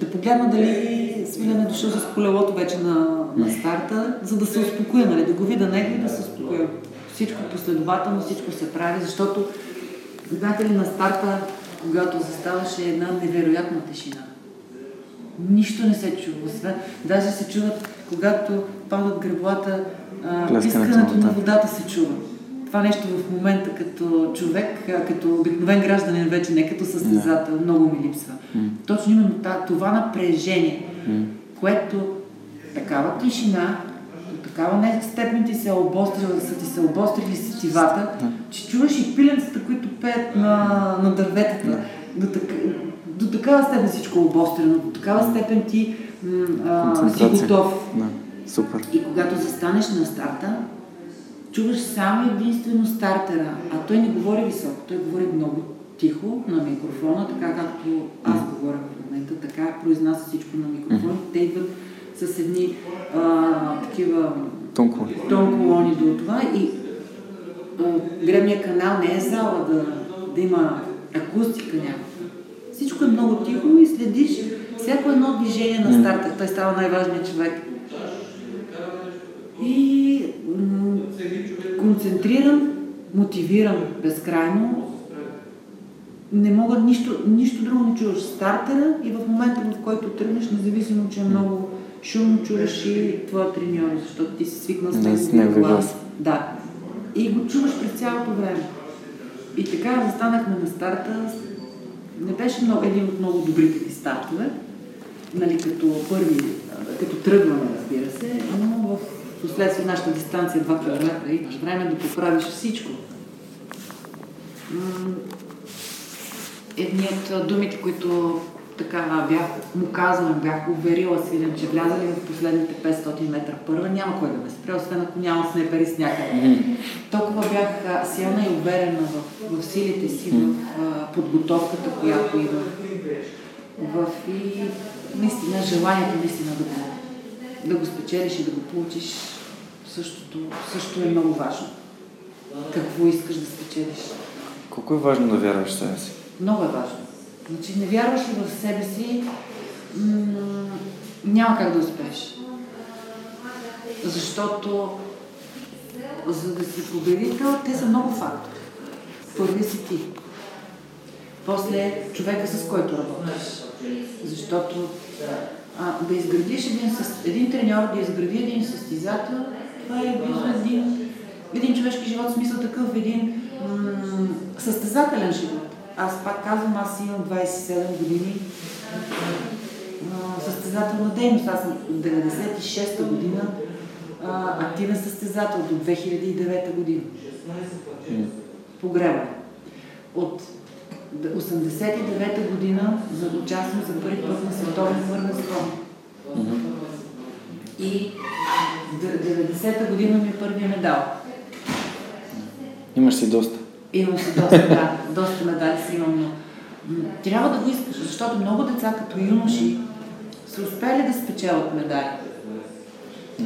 Да погледна дали Свилен е дошъл с колелото вече на, на старта, за да се успокоя, нали? да го видя него и да се успокоя. Всичко последователно, всичко се прави, защото, знаете ли, на старта, когато заставаше една невероятна тишина. Нищо не се чува. Освен, даже се чуват, когато падат греблата, искането на водата се чува това нещо в момента като човек, като обикновен гражданин вече, не като състезател, yeah. много ми липсва. Mm. Точно именно това напрежение, mm. което такава тишина, такава не степен ти се обострила, са ти се обострили сетивата, yeah. че чуваш и пиленцата, които пеят на, на дърветата. Yeah. До, така, до такава степен всичко е обострено, до такава степен ти а, си готов. Yeah. Супер. И когато застанеш на старта, чуваш само единствено стартера, а той не говори високо, той говори много тихо на микрофона, така както аз говоря в момента, така произнася всичко на микрофона. Те идват с едни а, такива тонколони до това и древния канал не е зала да, да има акустика някаква. Всичко е много тихо и следиш всяко едно движение на старта. Той става най-важният човек. И концентриран, мотивиран безкрайно. Не мога нищо, нищо друго не чуваш. Стартера и в момента, в който тръгнеш, независимо, че е много шумно, чуваш и твоя треньор, защото ти си свикнал с него глас. Да. И го чуваш през цялото време. И така застанахме на старта. Не беше много, един от много добрите ти стартове, нали, като първи, като тръгваме, разбира се, но в Последствие нашата дистанция 2 км имаш време да поправиш всичко. Едни от думите, които така бях му казвам, бях уверила Свилен, че влязали в последните 500 метра първа, няма кой да ме спре, освен ако няма снайпери с някъде. Mm-hmm. Толкова бях силна и уверена в, в силите си, в в подготовката, която има. В и наистина желанието наистина да го да го спечелиш и да го получиш, същото, също е много важно. Какво искаш да спечелиш? Колко е важно да вярваш в себе си? Много е важно. Значи не вярваш ли в себе си, м- няма как да успееш. Защото за да си победител, те са много фактори. Първи си ти. После човека, с който работиш. Защото а, да изградиш един, един треньор, да изгради един състезател, това е близо един, един човешки живот, в смисъл такъв един м- състезателен живот. Аз пак казвам, аз имам 27 години а, състезателна дейност. Аз съм от 96-та година а, активен състезател до 2009 година. Погреба. От 89-та година участвам за първи път на световен първенство. И 90-та година ми е първия медал. Имаш си доста. Имам си доста, да. Доста медали си имам, трябва да го искаш, защото много деца като юноши са успели да спечелят медали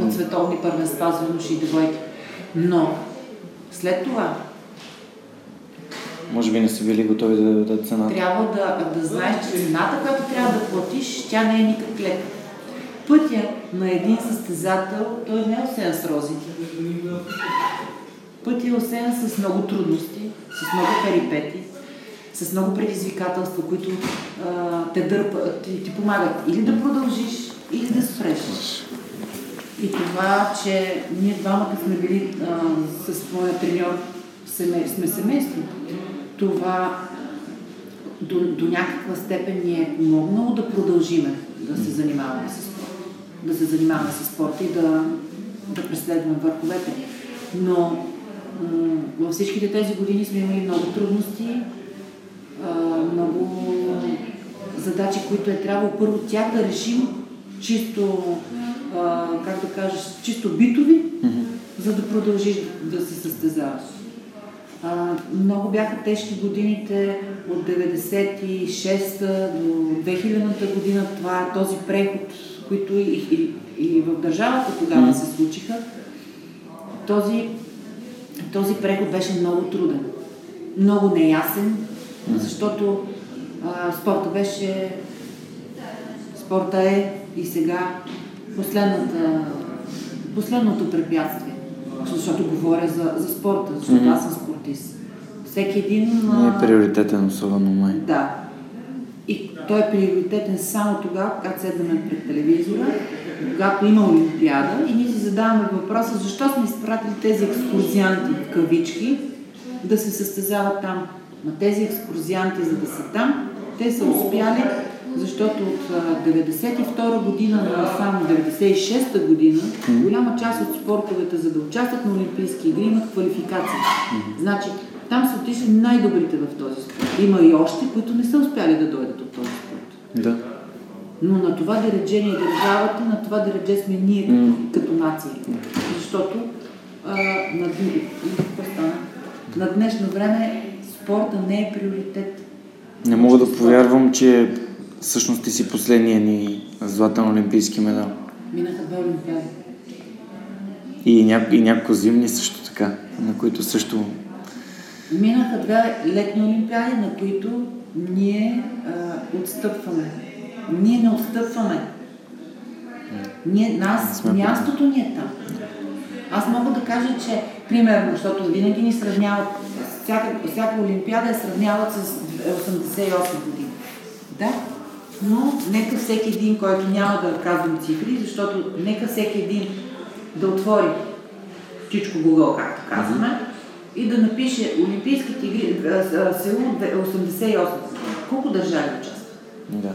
от световни първенства за юноши и девойки. Но След това Може би не са били готови да дадат цената. трябва да, да знаеш, че цената, която трябва да платиш, тя не е никак лека. Пътя на един състезател, той не е осеян с рози. Пътя е осеян с много трудности, с много перипети, с много предизвикателства, които а, те дърпат, ти, ти помагат или да продължиш, или да спреш. И това, че ние двамата сме били а, с моя треньор, сме семейство, това до, до някаква степен ни е помогнало да продължиме да се занимаваме с спорт. Да се занимаваме с спорта и да, да преследваме върховете. Но м- във всичките тези години сме имали много трудности, а, много задачи, които е трябвало първо тях да решим чисто, а, как да кажеш, чисто битови, за да продължиш да се състезаваш. А, много бяха тежки годините от 96-та до 2000-та година. Това е този преход, който и, и, и в държавата тогава се случиха. Този, този преход беше много труден, много неясен, защото а, спорта беше спорта е и сега последната, последното препятствие. Защото говоря за, за спорта, защото аз съм спортист. Всеки един... Не е приоритетен особено май. Да. И той е приоритетен само тогава, когато седаме пред телевизора, когато има Олимпиада и ние си задаваме въпроса, защо сме изпратили тези екскурзианти в кавички да се състезават там. На тези екскурзианти, за да са там, те са успяли, защото от а, 92 година на само 96-та година, голяма част от спортовете, за да участват на Олимпийски игри, имат квалификация. Значи, там са отишли най-добрите в този спорт. Има и още, които не са успяли да дойдат от този спорт. Да. Но на това дередже ни е държавата, на това дередже сме ние М. като, нация. Защото а, на, на днешно време спорта не е приоритет. Не мога да повярвам, че всъщност ти си последния ни златен олимпийски медал. Минаха две олимпиади. И, ня... и няколко зимни също така, на които също... Минаха две летни олимпиади, на които ние а, отстъпваме. Ние не отстъпваме. Ние, нас, мястото ни е там. Аз мога да кажа, че, примерно, защото винаги ни сравняват, всяка, всяка олимпиада е сравняват с 88 години. Да, но нека всеки един, който няма да казвам цифри, защото нека всеки един да отвори всичко Google, както казваме, и да напише Олимпийските игри Сеул 88. Колко държави участват? Да.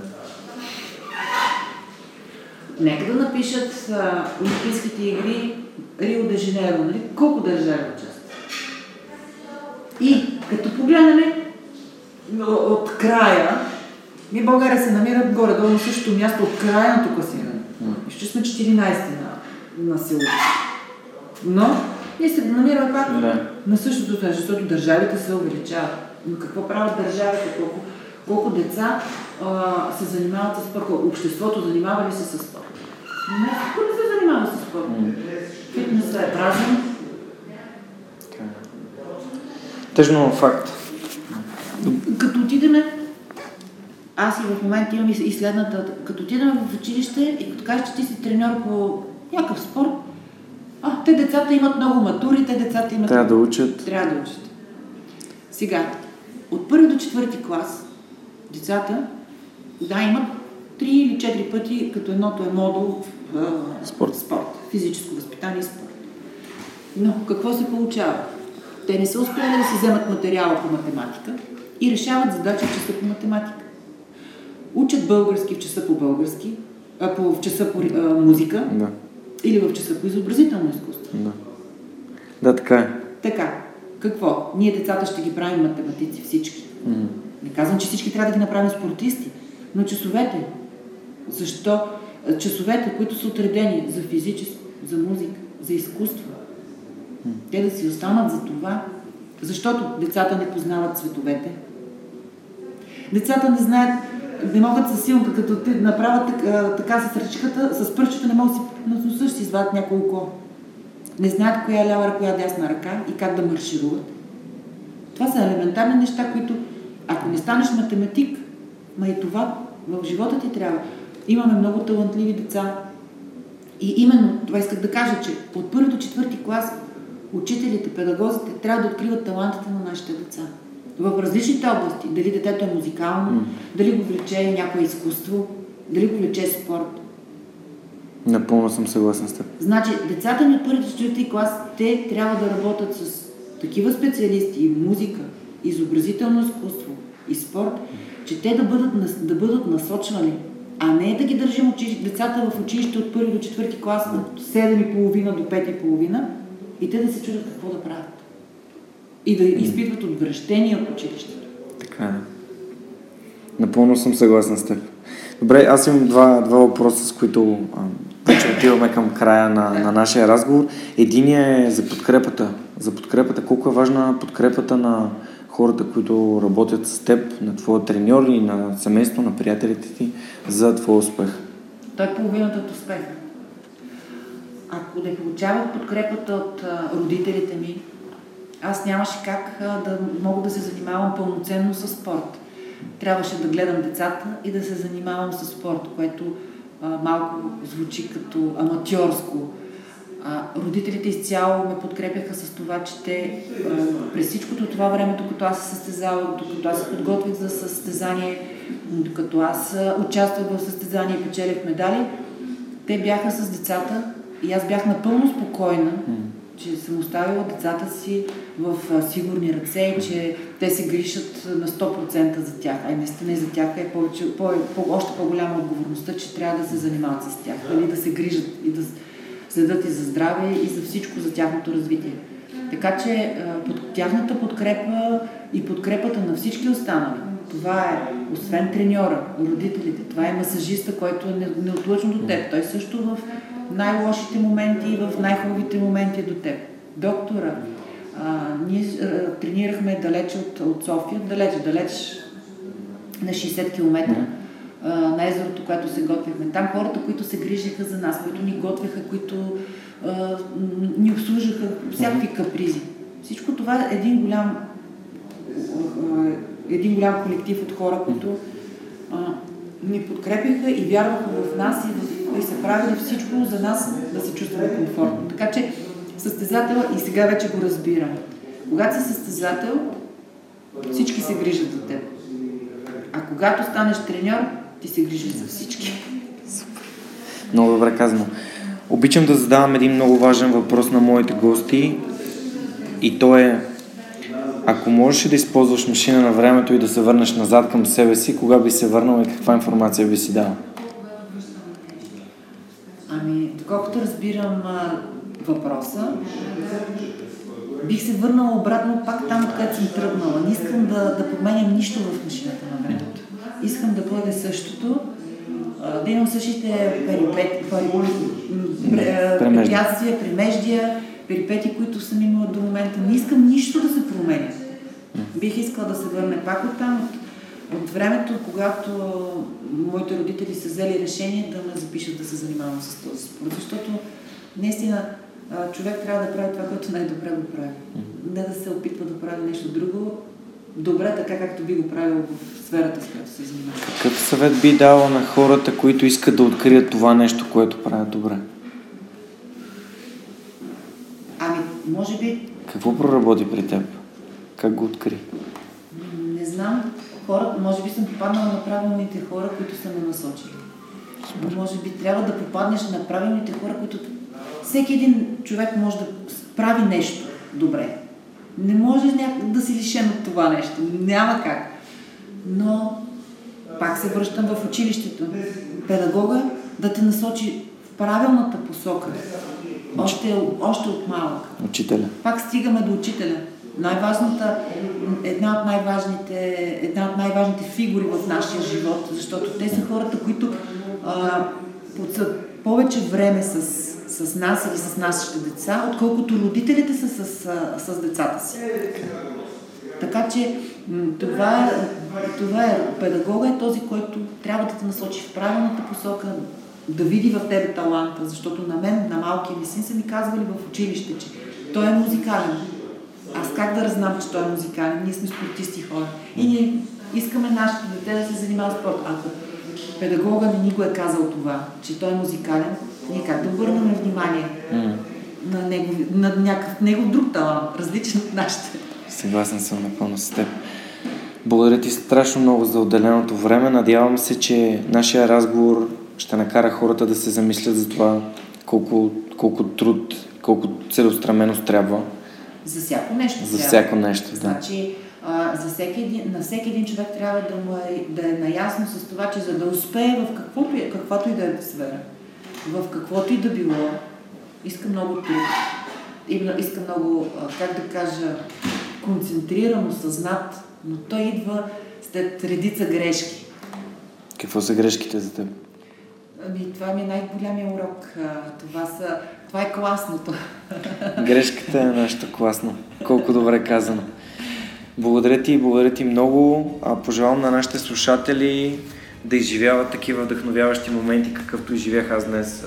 Нека да напишат а, Олимпийските игри Рио де Жанейро, нали? Колко държави участват? И като погледнем от края, ние България се намира горе-долу на същото място от крайното класиране. И Ще сме 14 на, на Сеул. Но ние се намираме пак Да. на същото място, защото държавите се увеличават. Но какво правят държавите? Колко, колко деца а, се занимават с спорт? Обществото занимава ли се с спорт? Не, не се занимава с спорт. Фитнесът е празен. Тъжно факт. Като отидеме, аз и в момента имам и следната, като отидем в училище и като кажеш, че ти си треньор по някакъв спорт, а, те децата имат много матури, те децата имат... Трябва да учат. Трябва да учат. Сега, от първи до четвърти клас, децата, да, имат три или четири пъти, като едното е модул а, Спорт. спорт, физическо възпитание и спорт. Но какво се получава? Те не са успяли да си вземат материала по математика и решават задачи в часа по математика. Учат български в часа по български, а, по, в часа по а, музика Да. или в часа по изобразително изкуство. Да. Да, така е. Така, какво? Ние децата ще ги правим математици всички. М. Не казвам, че всички трябва да ги направим спортисти, но часовете. Защо? Часовете, които са отредени за физическо, за музика, за изкуство, те да си останат за това, защото децата не познават цветовете. Децата не знаят, не могат със силно, като те направят така, така с ръчката, с пръчета не могат си на носа ще извадят няколко. не знаят коя е лява, коя е дясна ръка и как да маршируват. Това са елементарни неща, които ако не станеш математик, ма и това в живота ти трябва. Имаме много талантливи деца. И именно това исках да кажа, че от първи до четвърти клас учителите, педагозите трябва да откриват талантите на нашите деца. В различните области. Дали детето е музикално, mm. дали го влече някое изкуство, дали го влече спорт. Напълно съм съгласен с теб. Значи, децата ни от първи до четвърти клас, те трябва да работят с такива специалисти и музика, изобразително изкуство и спорт, че те да бъдат, да бъдат насочвани, а не да ги държим учи... децата в училище от първи до четвърти клас от 7.30 до 5.30 и те да се чудят какво да правят. И да изпитват отвращение от училището. Така е. Напълно съм съгласен с теб. Добре, аз имам два, два въпроса, с които вече отиваме към края на, на нашия разговор. Единият е за подкрепата. За подкрепата. Колко е важна подкрепата на хората, които работят с теб, на твоя треньор и на семейство, на приятелите ти за твоя успех? Той е половината от успеха. Ако не получавах подкрепата от родителите ми, аз нямаше как да мога да се занимавам пълноценно с спорт. Трябваше да гледам децата и да се занимавам с спорт, което а, малко звучи като аматьорско. А, родителите изцяло ме подкрепяха с това, че те а, през всичкото това време, докато аз се състезавах, докато аз се подготвих за състезание, докато аз участвах в състезание и печелих медали, те бяха с децата и аз бях напълно спокойна, че съм оставила децата си в сигурни ръце и че те се грижат на 100% за тях. А и наистина и за тях е повече, по, по, още по-голяма отговорността, че трябва да се занимават с тях, нали, да се грижат и да следят и за здраве и за всичко, за тяхното развитие. Така че под тяхната подкрепа и подкрепата на всички останали, това е, освен треньора, родителите, това е масажиста, който е неотлъчно до теб. Той също в най-лошите моменти и в най-хубавите моменти до теб. Доктора, а, ние а, тренирахме далеч от, от София, далеч, далеч на 60 км а, на езерото, което се готвихме. Там хората, които се грижиха за нас, които ни готвяха, които а, ни обслужаха всякакви капризи. Всичко това е един голям, а, един голям колектив от хора, които а, ни подкрепиха и вярваха в нас и, и са правили всичко за нас да се чувстваме комфортно. Така че състезател и сега вече го разбирам. Когато си състезател, всички се грижат за теб. А когато станеш треньор, ти се грижиш за всички. Много добре казано. Обичам да задавам един много важен въпрос на моите гости и то е ако можеш да използваш машина на времето и да се върнеш назад към себе си, кога би се върнал и каква информация би си дал? Ами, доколкото разбирам а, въпроса, бих се върнала обратно пак там, откъдето съм тръгнала. Не искам да, да подменям нищо в машината на времето. Искам да бъде същото, да имам същите препятствия, премеждия, перипети, които съм имала до момента. Не искам нищо да се променя. Бих искала да се върне пак от там, от, от времето, когато моите родители са взели решение да ме запишат да се занимавам с този спорт. Защото наистина човек трябва да прави това, което най-добре го прави. Не да се опитва да прави нещо друго, добре, така както би го правил в сферата, с която се занимава. Какъв съвет би дала на хората, които искат да открият това нещо, което правят добре? Ами, може би... Какво проработи при теб? Как го откри? Не знам. Хората, може би съм попаднала на правилните хора, които са ме насочили. Супер. Може би трябва да попаднеш на правилните хора, които... Всеки един човек може да прави нещо добре. Не можеш да си лишен от това нещо. Няма как. Но пак се връщам в училището. Педагога да те насочи в правилната посока. Още, още от малък. Учителя. Пак стигаме до учителя. Най-важната, една от най-важните, една от най-важните фигури в нашия живот, защото те са хората, които а, повече време с, с нас или с нашите деца, отколкото родителите са с, с, децата си. Така че това, е, това е, педагога е този, който трябва да те насочи в правилната посока, да види в тебе таланта, защото на мен, на малкия ми син са ми казвали в училище, че той е музикален. Аз как да разнам, че той е музикален? Ние сме спортисти хора. И ние искаме нашето дете да се занимава с спорт. Ако педагога ни го е казал това, че той е музикален, ние как да обърнем внимание mm. на, него, на някакъв негов друг талант, различен от нашите. Съгласен съм напълно с теб. Благодаря ти страшно много за отделеното време. Надявам се, че нашия разговор ще накара хората да се замислят за това колко, колко труд, колко целеустременост трябва. За всяко нещо. За трябва. всяко нещо, да. Значи, а, за всеки един, на всеки един човек трябва да, му е, да е наясно с това, че за да успее в каквото, каквато и да е сфера, в каквото и да било, иска много труд. Иска много, как да кажа, концентрирано, съзнат, но той идва след редица грешки. Какво са грешките за теб? Ами, това ми е най-голямия урок. Това, са, това е класното. Грешката е нещо класно. Колко добре казано. Благодаря ти и благодаря ти много. А, пожелавам на нашите слушатели да изживяват такива вдъхновяващи моменти, какъвто изживях аз днес,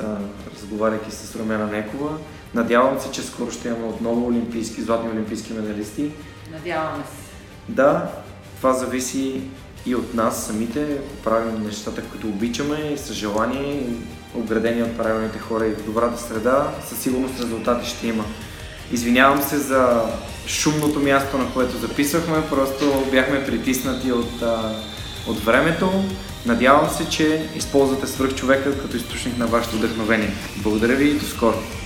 разговаряйки с Румяна Некова. Надявам се, че скоро ще имаме отново олимпийски, златни олимпийски медалисти. Надяваме се. Да, това зависи и от нас самите, правим нещата, които обичаме с желание, обградени от правилните хора и в добрата среда, със сигурност резултати ще има. Извинявам се за шумното място, на което записвахме, просто бяхме притиснати от, от времето. Надявам се, че използвате свръх човека като източник на вашето вдъхновение. Благодаря ви и до скоро!